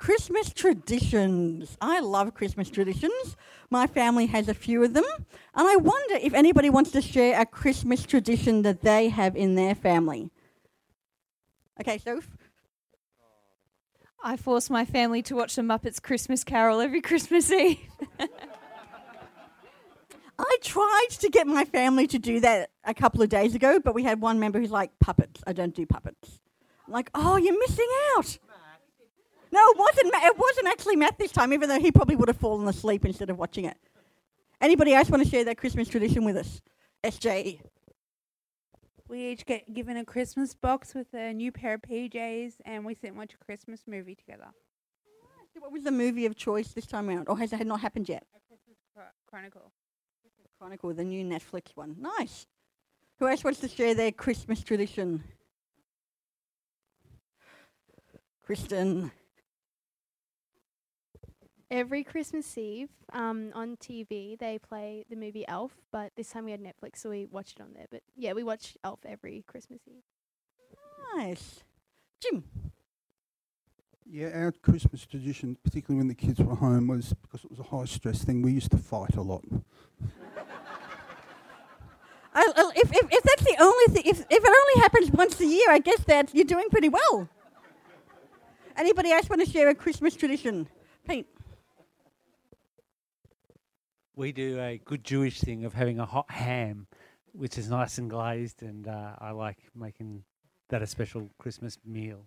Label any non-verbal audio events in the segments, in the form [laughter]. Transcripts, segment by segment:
Christmas traditions. I love Christmas traditions. My family has a few of them. And I wonder if anybody wants to share a Christmas tradition that they have in their family. Okay, so I force my family to watch the Muppets Christmas Carol every Christmas Eve. [laughs] I tried to get my family to do that a couple of days ago, but we had one member who's like, puppets. I don't do puppets. I'm like, oh, you're missing out. No, it wasn't. It wasn't actually Matt this time, even though he probably would have fallen asleep instead of watching it. Anybody else want to share their Christmas tradition with us? SJ. We each get given a Christmas box with a new pair of PJs, and we sit and watch a Christmas movie together. What was the movie of choice this time around, or has it not happened yet? A Christmas Chronicle. Chronicle, the new Netflix one. Nice. Who else wants to share their Christmas tradition? Kristen. Every Christmas Eve um, on TV, they play the movie Elf, but this time we had Netflix, so we watched it on there. But yeah, we watch Elf every Christmas Eve. Nice. Jim. Yeah, our Christmas tradition, particularly when the kids were home, was because it was a high stress thing, we used to fight a lot. [laughs] I, I, if, if, if that's the only thing, if, if it only happens once a year, I guess that you're doing pretty well. Anybody else want to share a Christmas tradition? Pete. We do a good Jewish thing of having a hot ham, which is nice and glazed, and uh, I like making that a special Christmas meal.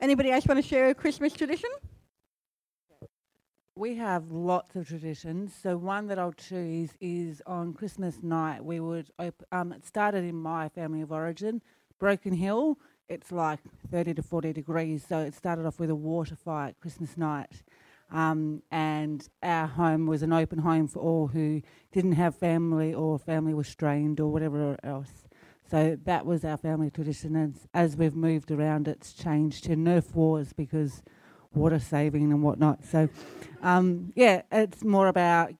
Anybody else want to share a Christmas tradition? We have lots of traditions. So one that I'll choose is on Christmas night. We would op- um, it started in my family of origin, Broken Hill. It's like 30 to 40 degrees, so it started off with a water fight Christmas night. Um, and our home was an open home for all who didn't have family or family was strained or whatever else. So that was our family tradition. And as we've moved around, it's changed to Nerf Wars because water saving and whatnot. So, um, yeah, it's more about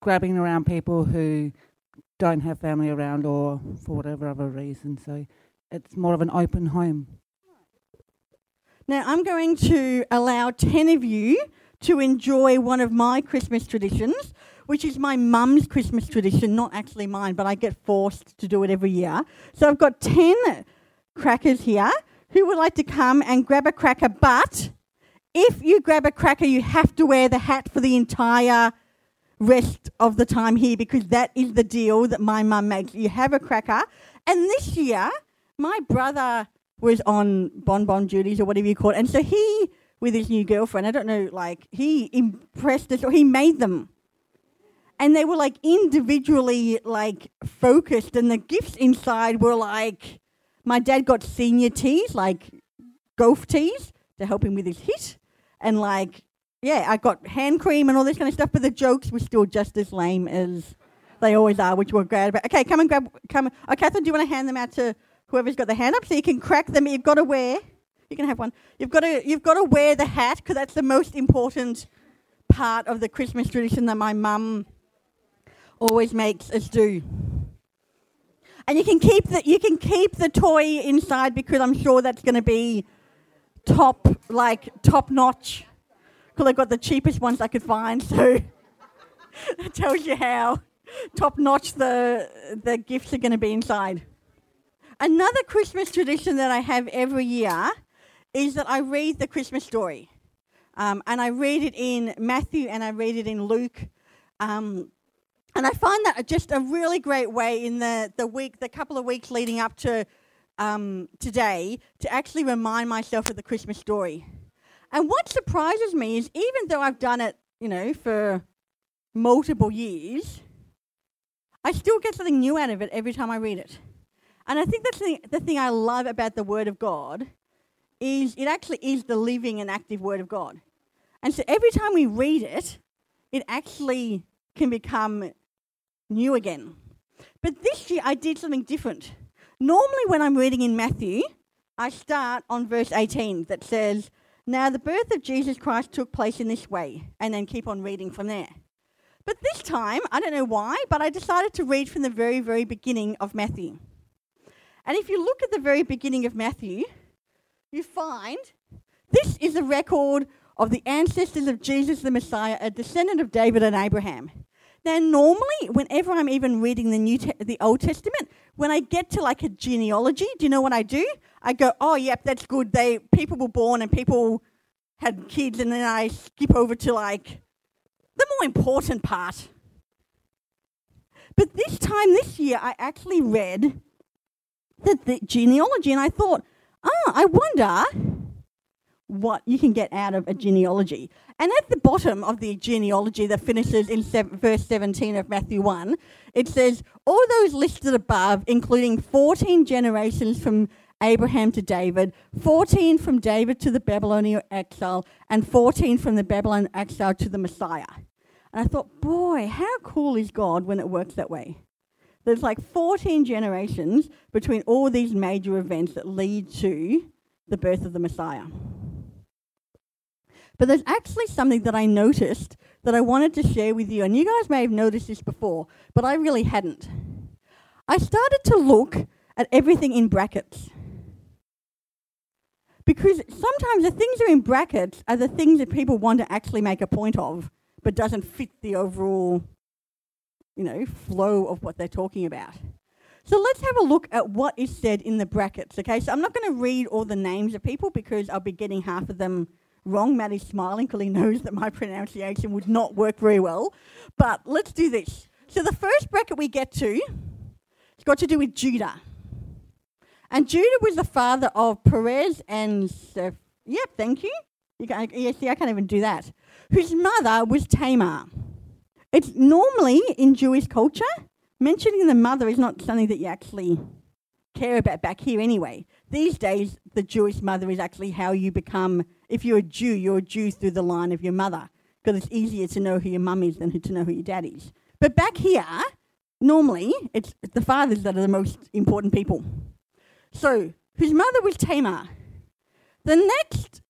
grabbing around people who don't have family around or for whatever other reason. So, it's more of an open home. Now, I'm going to allow 10 of you to enjoy one of my Christmas traditions, which is my mum's Christmas tradition, not actually mine, but I get forced to do it every year. So I've got 10 crackers here. Who would like to come and grab a cracker? But if you grab a cracker, you have to wear the hat for the entire rest of the time here because that is the deal that my mum makes. You have a cracker. And this year, my brother was on bonbon duties or whatever you call it. And so he, with his new girlfriend, I don't know, like, he impressed us or he made them. And they were like individually like focused, and the gifts inside were like my dad got senior tees, like golf tees, to help him with his hit and like, yeah, I got hand cream and all this kind of stuff, but the jokes were still just as lame as they always are, which we're glad about. Okay, come and grab, come. Oh, Catherine, do you want to hand them out to whoever's got the hand up so you can crack them? You've got to wear. You can have one. You've got to, you've got to wear the hat because that's the most important part of the Christmas tradition that my mum always makes us do. And you can keep the you can keep the toy inside because I'm sure that's going to be top, like top notch. Because I got the cheapest ones I could find, so [laughs] that tells you how top notch the the gifts are going to be inside. Another Christmas tradition that I have every year is that I read the Christmas story, um, and I read it in Matthew and I read it in Luke. Um, and I find that just a really great way in the, the week, the couple of weeks leading up to um, today to actually remind myself of the Christmas story. And what surprises me is even though I've done it, you know, for multiple years, I still get something new out of it every time I read it. And I think that's the, the thing I love about the Word of God is it actually is the living and active Word of God. And so every time we read it, it actually can become new again. But this year I did something different. Normally, when I'm reading in Matthew, I start on verse 18 that says, Now the birth of Jesus Christ took place in this way, and then keep on reading from there. But this time, I don't know why, but I decided to read from the very, very beginning of Matthew. And if you look at the very beginning of Matthew, you find This is a record of the ancestors of Jesus the Messiah, a descendant of David and Abraham. Now, normally, whenever I'm even reading the New, Te- the Old Testament, when I get to like a genealogy, do you know what I do? I go, "Oh, yep, that's good. They people were born and people had kids," and then I skip over to like the more important part. But this time this year, I actually read the, the genealogy, and I thought, "Ah, I wonder." what you can get out of a genealogy. And at the bottom of the genealogy that finishes in verse 17 of Matthew 1, it says, All those listed above, including 14 generations from Abraham to David, 14 from David to the Babylonian exile, and 14 from the Babylonian exile to the Messiah. And I thought, boy, how cool is God when it works that way? There's like 14 generations between all these major events that lead to the birth of the Messiah. But there's actually something that I noticed that I wanted to share with you, and you guys may have noticed this before, but I really hadn't. I started to look at everything in brackets. Because sometimes the things that are in brackets are the things that people want to actually make a point of, but doesn't fit the overall, you know, flow of what they're talking about. So let's have a look at what is said in the brackets. Okay, so I'm not going to read all the names of people because I'll be getting half of them wrong. Maddie's smiling because [laughs] he knows that my pronunciation would not work very well. But let's do this. So the first bracket we get to it's got to do with Judah. And Judah was the father of Perez and Seph. Yep, thank you. you can, yeah, see, I can't even do that. Whose mother was Tamar. It's normally in Jewish culture, mentioning the mother is not something that you actually care about back here anyway. These days, the Jewish mother is actually how you become, if you're a Jew, you're a Jew through the line of your mother, because it's easier to know who your mum is than to know who your dad is. But back here, normally, it's the fathers that are the most important people. So, whose mother was Tamar. The next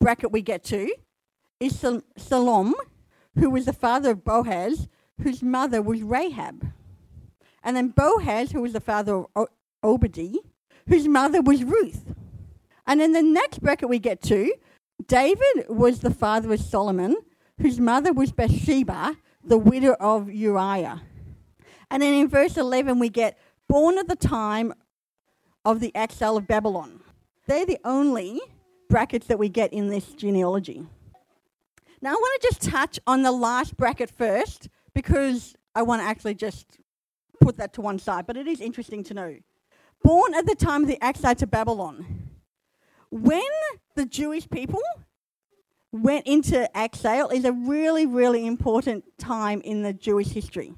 bracket we get to is Sal- Salom, who was the father of Boaz, whose mother was Rahab. And then Boaz, who was the father of o- Obadi, whose mother was Ruth. And in the next bracket we get to, David was the father of Solomon, whose mother was Bathsheba, the widow of Uriah. And then in verse 11 we get born at the time of the exile of Babylon. They're the only brackets that we get in this genealogy. Now I want to just touch on the last bracket first because I want to actually just put that to one side, but it is interesting to know. Born at the time of the exile to Babylon. When the Jewish people went into exile is a really, really important time in the Jewish history.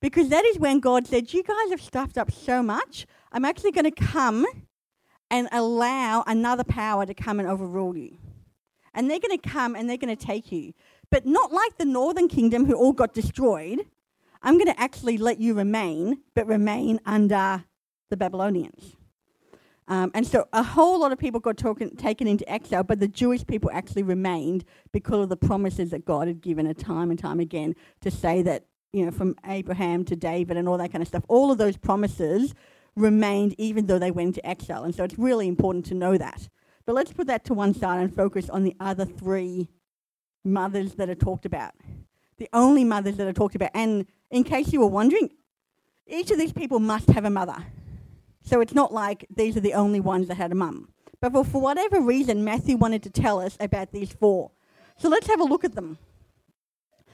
Because that is when God said, You guys have stuffed up so much, I'm actually going to come and allow another power to come and overrule you. And they're going to come and they're going to take you. But not like the northern kingdom who all got destroyed. I'm going to actually let you remain, but remain under the Babylonians. Um, and so a whole lot of people got taken into exile, but the Jewish people actually remained because of the promises that God had given a time and time again to say that, you know, from Abraham to David and all that kind of stuff, all of those promises remained even though they went into exile. And so it's really important to know that. But let's put that to one side and focus on the other three mothers that are talked about. The only mothers that are talked about. And in case you were wondering, each of these people must have a mother. So it's not like these are the only ones that had a mum. But for, for whatever reason, Matthew wanted to tell us about these four. So let's have a look at them.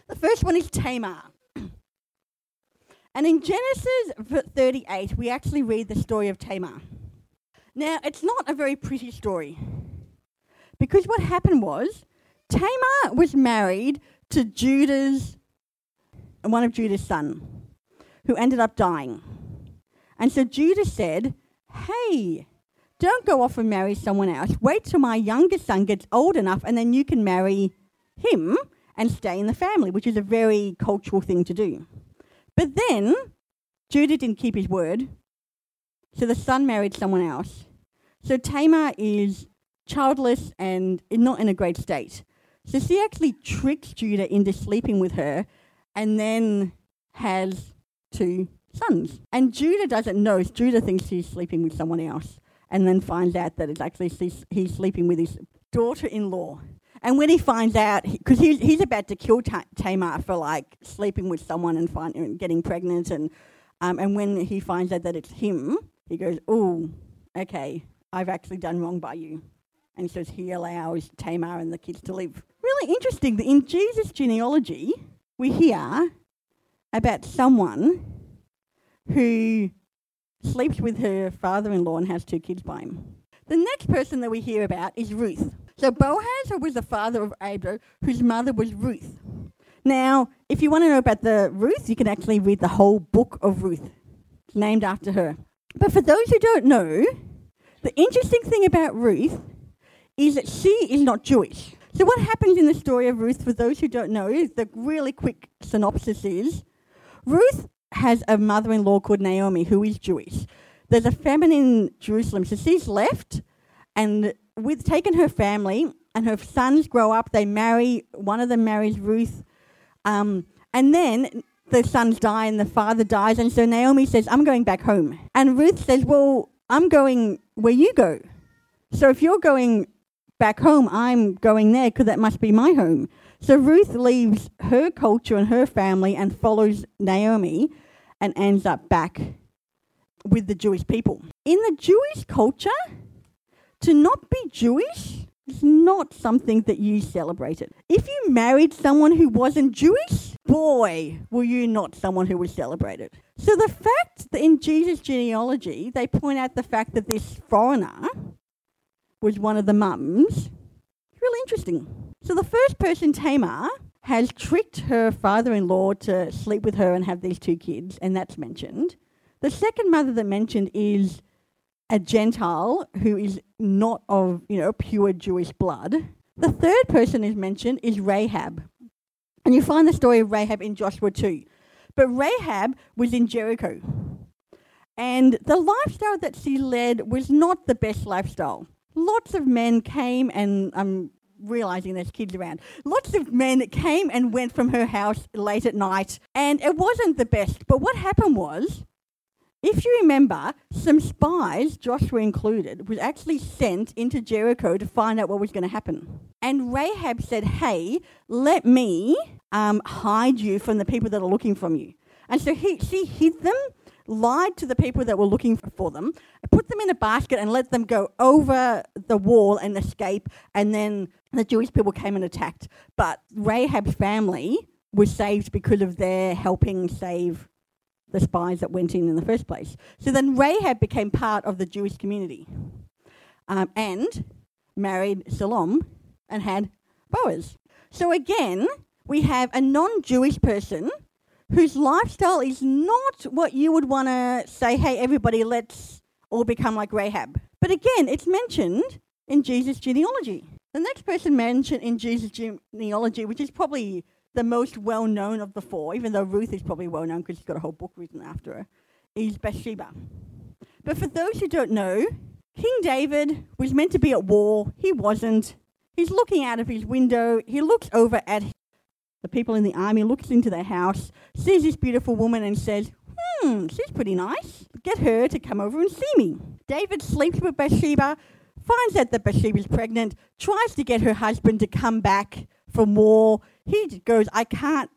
The first one is Tamar. [clears throat] and in Genesis 38, we actually read the story of Tamar. Now, it's not a very pretty story. Because what happened was, Tamar was married to Judah's, one of Judah's sons, who ended up dying. And so Judah said, Hey, don't go off and marry someone else. Wait till my youngest son gets old enough and then you can marry him and stay in the family, which is a very cultural thing to do. But then Judah didn't keep his word. So the son married someone else. So Tamar is childless and not in a great state. So she actually tricks Judah into sleeping with her and then has two sons. And Judah doesn't know. Judah thinks he's sleeping with someone else and then finds out that it's actually he's sleeping with his daughter-in-law. And when he finds out, because he's, he's about to kill Ta- Tamar for like sleeping with someone and, find, and getting pregnant, and um, and when he finds out that it's him, he goes, "Oh, okay, I've actually done wrong by you," and he says he allows Tamar and the kids to live. Really interesting that in Jesus' genealogy, we hear about someone who sleeps with her father-in-law and has two kids by him. The next person that we hear about is Ruth. So Boaz was the father of Abram, whose mother was Ruth. Now, if you want to know about the Ruth, you can actually read the whole book of Ruth. Named after her. But for those who don't know, the interesting thing about Ruth is that she is not Jewish. So what happens in the story of Ruth, for those who don't know, is the really quick synopsis is Ruth has a mother-in-law called Naomi who is Jewish. There's a famine in Jerusalem, so she's left, and with taken her family and her sons grow up. They marry. One of them marries Ruth, um, and then the sons die and the father dies, and so Naomi says, "I'm going back home." And Ruth says, "Well, I'm going where you go. So if you're going back home, I'm going there because that must be my home." So Ruth leaves her culture and her family and follows Naomi, and ends up back with the Jewish people. In the Jewish culture, to not be Jewish is not something that you celebrated. If you married someone who wasn't Jewish, boy, were you not someone who was celebrated. So the fact that in Jesus' genealogy, they point out the fact that this foreigner was one of the mums, really interesting. So the first person, Tamar, has tricked her father-in-law to sleep with her and have these two kids, and that's mentioned. The second mother that mentioned is a Gentile who is not of, you know, pure Jewish blood. The third person is mentioned is Rahab. And you find the story of Rahab in Joshua 2. But Rahab was in Jericho. And the lifestyle that she led was not the best lifestyle. Lots of men came, and I'm realizing there's kids around. Lots of men came and went from her house late at night, and it wasn't the best. But what happened was if you remember, some spies, Joshua included, was actually sent into Jericho to find out what was going to happen. And Rahab said, Hey, let me um, hide you from the people that are looking from you. And so he, she hid them, lied to the people that were looking for them, put them in a basket and let them go over the wall and escape. And then the Jewish people came and attacked. But Rahab's family was saved because of their helping save the spies that went in in the first place. So then Rahab became part of the Jewish community um, and married Salom and had Boaz. So again, we have a non Jewish person whose lifestyle is not what you would want to say, hey, everybody, let's all become like Rahab. But again, it's mentioned in Jesus' genealogy. The next person mentioned in Jesus' genealogy, which is probably the most well known of the four, even though Ruth is probably well known because she's got a whole book written after her, is Bathsheba. But for those who don't know, King David was meant to be at war. He wasn't. He's looking out of his window. He looks over at the people in the army, looks into their house, sees this beautiful woman, and says, Hmm, she's pretty nice. Get her to come over and see me. David sleeps with Bathsheba, finds out that Bathsheba's pregnant, tries to get her husband to come back from war. He goes, I can't,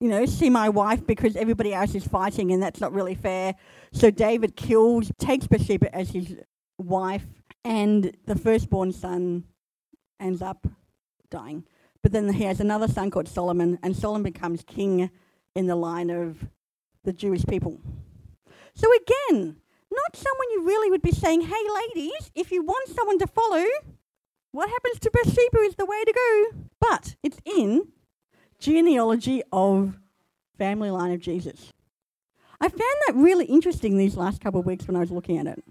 you know, see my wife because everybody else is fighting and that's not really fair. So David kills, takes Bathsheba as his wife, and the firstborn son ends up dying. But then he has another son called Solomon, and Solomon becomes king in the line of the Jewish people. So again, not someone you really would be saying, hey, ladies, if you want someone to follow, what happens to Bathsheba is the way to go. But it's in genealogy of family line of Jesus. I found that really interesting these last couple of weeks when I was looking at it.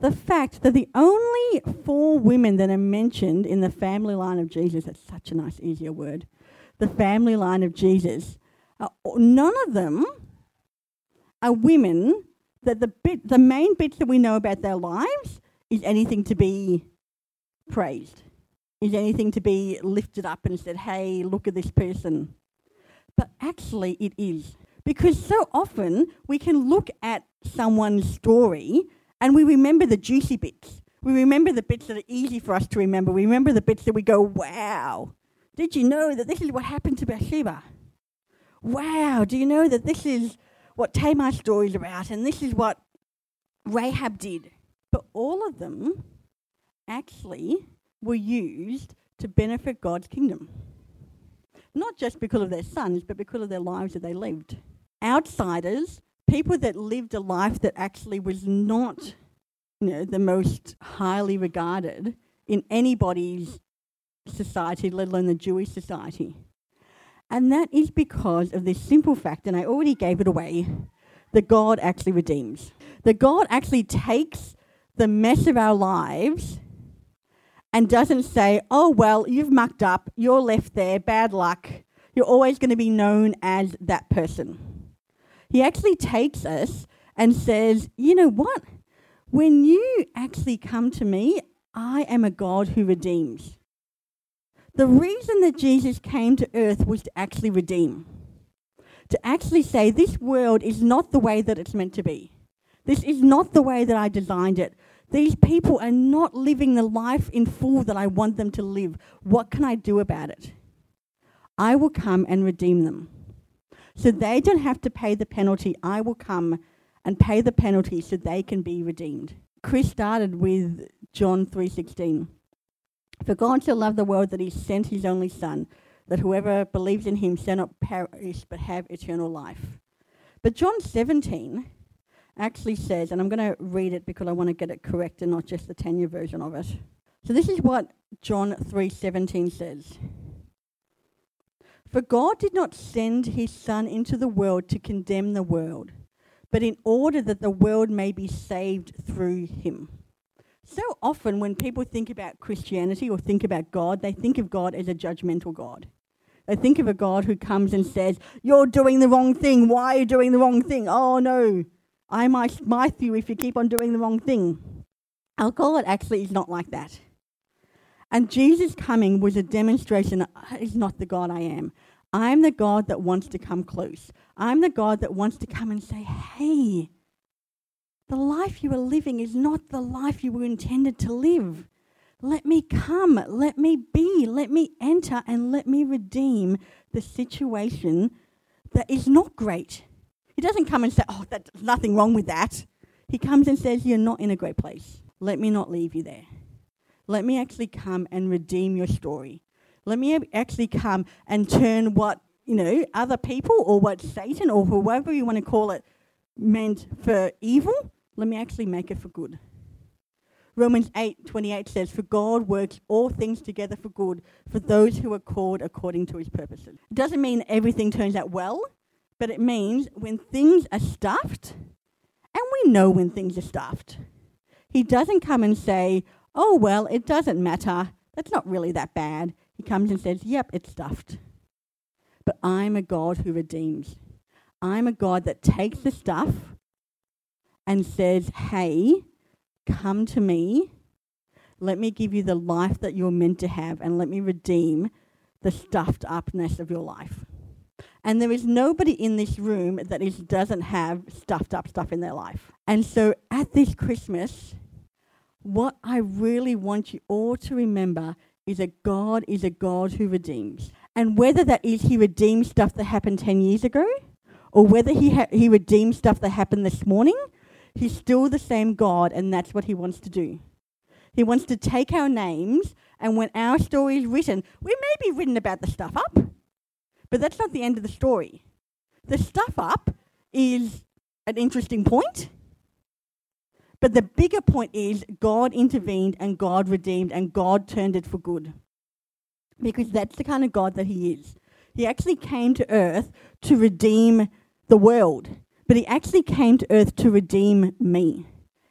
The fact that the only four women that are mentioned in the family line of Jesus, that's such a nice, easier word, the family line of Jesus, uh, none of them are women that the bit, the main bits that we know about their lives is anything to be praised? Is anything to be lifted up and said, hey, look at this person? But actually, it is. Because so often we can look at someone's story and we remember the juicy bits. We remember the bits that are easy for us to remember. We remember the bits that we go, wow, did you know that this is what happened to Bathsheba? Wow, do you know that this is what Tamar's story is about and this is what Rahab did? But all of them actually were used to benefit God's kingdom. Not just because of their sons, but because of their lives that they lived. Outsiders, people that lived a life that actually was not you know, the most highly regarded in anybody's society, let alone the Jewish society. And that is because of this simple fact, and I already gave it away, that God actually redeems. That God actually takes the mess of our lives and doesn't say, oh, well, you've mucked up, you're left there, bad luck, you're always going to be known as that person. He actually takes us and says, you know what? When you actually come to me, I am a God who redeems. The reason that Jesus came to earth was to actually redeem. To actually say, this world is not the way that it's meant to be. This is not the way that I designed it. These people are not living the life in full that I want them to live. What can I do about it? I will come and redeem them. So they don't have to pay the penalty. I will come and pay the penalty so they can be redeemed. Chris started with John 3:16. For God so loved the world that he sent his only son that whoever believes in him shall not perish but have eternal life. But John 17 actually says, and I'm going to read it because I want to get it correct and not just the Tanya version of it. So this is what John 3:17 says. For God did not send his son into the world to condemn the world, but in order that the world may be saved through him. So often when people think about Christianity or think about God, they think of God as a judgmental God. They think of a God who comes and says, You're doing the wrong thing. Why are you doing the wrong thing? Oh no, I might smite you if you keep on doing the wrong thing. Our God actually is not like that. And Jesus coming was a demonstration is ah, not the God I am. I'm the God that wants to come close. I'm the God that wants to come and say, hey, the life you are living is not the life you were intended to live. Let me come, let me be, let me enter, and let me redeem the situation that is not great. He doesn't come and say, Oh, there's nothing wrong with that. He comes and says, You're not in a great place. Let me not leave you there. Let me actually come and redeem your story. Let me actually come and turn what, you know, other people or what Satan or whoever you want to call it meant for evil, let me actually make it for good. Romans 8:28 says for God works all things together for good for those who are called according to his purposes. It doesn't mean everything turns out well, but it means when things are stuffed, and we know when things are stuffed. He doesn't come and say, "Oh well, it doesn't matter. That's not really that bad." He comes and says, "Yep, it's stuffed." But I'm a God who redeems. I'm a God that takes the stuff and says, Hey, come to me. Let me give you the life that you're meant to have, and let me redeem the stuffed upness of your life. And there is nobody in this room that is, doesn't have stuffed up stuff in their life. And so at this Christmas, what I really want you all to remember is that God is a God who redeems. And whether that is He redeems stuff that happened 10 years ago, or whether He, ha- he redeemed stuff that happened this morning, He's still the same God, and that's what He wants to do. He wants to take our names, and when our story is written, we may be written about the stuff up, but that's not the end of the story. The stuff up is an interesting point, but the bigger point is God intervened and God redeemed and God turned it for good. Because that's the kind of God that He is. He actually came to earth to redeem the world. But he actually came to earth to redeem me.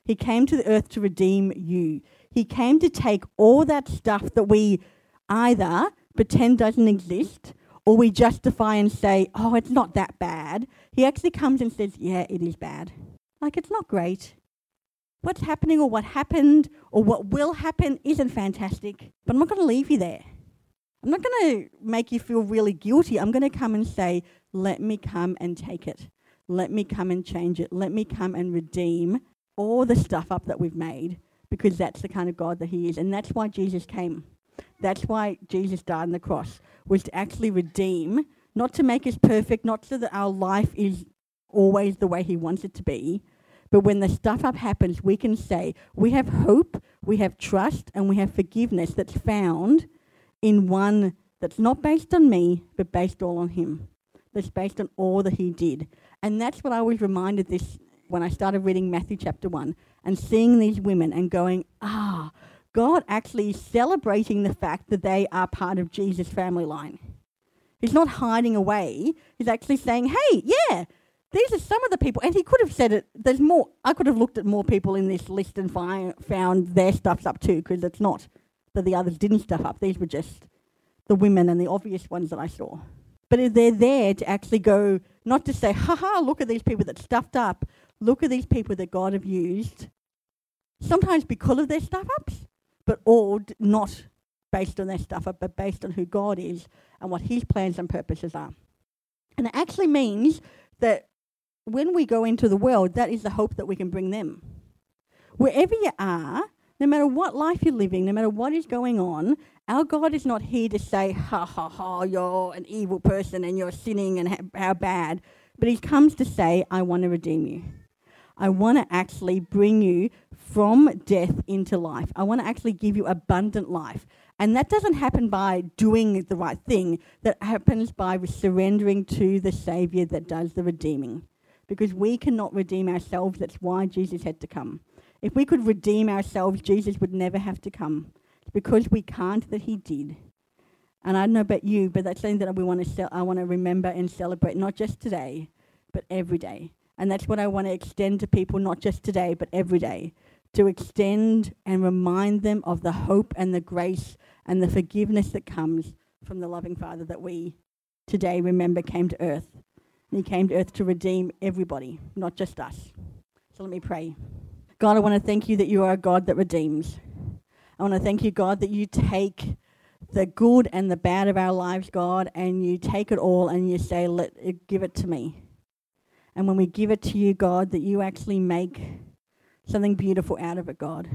He came to the earth to redeem you. He came to take all that stuff that we either pretend doesn't exist or we justify and say, oh, it's not that bad. He actually comes and says, yeah, it is bad. Like, it's not great. What's happening or what happened or what will happen isn't fantastic, but I'm not going to leave you there. I'm not going to make you feel really guilty. I'm going to come and say, let me come and take it. Let me come and change it. Let me come and redeem all the stuff up that we've made because that's the kind of God that He is. And that's why Jesus came. That's why Jesus died on the cross, was to actually redeem, not to make us perfect, not so that our life is always the way He wants it to be. But when the stuff up happens, we can say we have hope, we have trust, and we have forgiveness that's found in one that's not based on me, but based all on Him. That's based on all that He did. And that's what I was reminded this when I started reading Matthew chapter 1 and seeing these women and going, ah, God actually is celebrating the fact that they are part of Jesus' family line. He's not hiding away. He's actually saying, hey, yeah, these are some of the people. And he could have said it, there's more. I could have looked at more people in this list and fi- found their stuffs up too, because it's not that the others didn't stuff up. These were just the women and the obvious ones that I saw. But they're there to actually go, not to say, ha ha, look at these people that stuffed up. Look at these people that God have used, sometimes because of their stuff ups, but all not based on their stuff but based on who God is and what His plans and purposes are. And it actually means that when we go into the world, that is the hope that we can bring them. Wherever you are, no matter what life you're living, no matter what is going on, our God is not here to say, ha ha ha, you're an evil person and you're sinning and ha- how bad. But He comes to say, I want to redeem you. I want to actually bring you from death into life. I want to actually give you abundant life. And that doesn't happen by doing the right thing, that happens by surrendering to the Savior that does the redeeming. Because we cannot redeem ourselves, that's why Jesus had to come. If we could redeem ourselves, Jesus would never have to come. It's because we can't that he did. And I don't know about you, but that's something that we want to I want to remember and celebrate, not just today, but every day. And that's what I want to extend to people, not just today, but every day. To extend and remind them of the hope and the grace and the forgiveness that comes from the loving Father that we today remember came to earth. And he came to earth to redeem everybody, not just us. So let me pray. God, I want to thank you that you are a God that redeems. I want to thank you, God, that you take the good and the bad of our lives, God, and you take it all and you say, Let give it to me. And when we give it to you, God, that you actually make something beautiful out of it, God.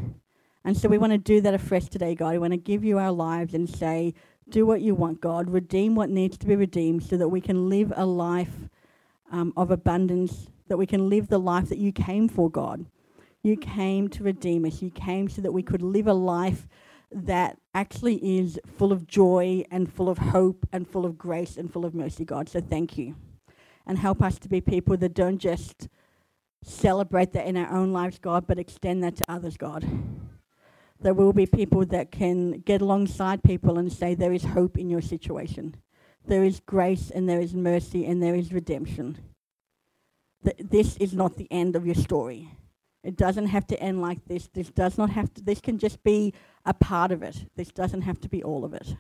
And so we want to do that afresh today, God. We want to give you our lives and say, do what you want, God. Redeem what needs to be redeemed so that we can live a life um, of abundance, that we can live the life that you came for, God. You came to redeem us. You came so that we could live a life that actually is full of joy and full of hope and full of grace and full of mercy, God. So thank you. And help us to be people that don't just celebrate that in our own lives, God, but extend that to others, God. There will be people that can get alongside people and say, There is hope in your situation. There is grace and there is mercy and there is redemption. Th- this is not the end of your story. It doesn't have to end like this. This does not have to, this can just be a part of it. This doesn't have to be all of it.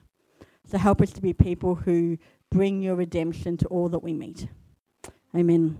So help us to be people who bring your redemption to all that we meet. Amen.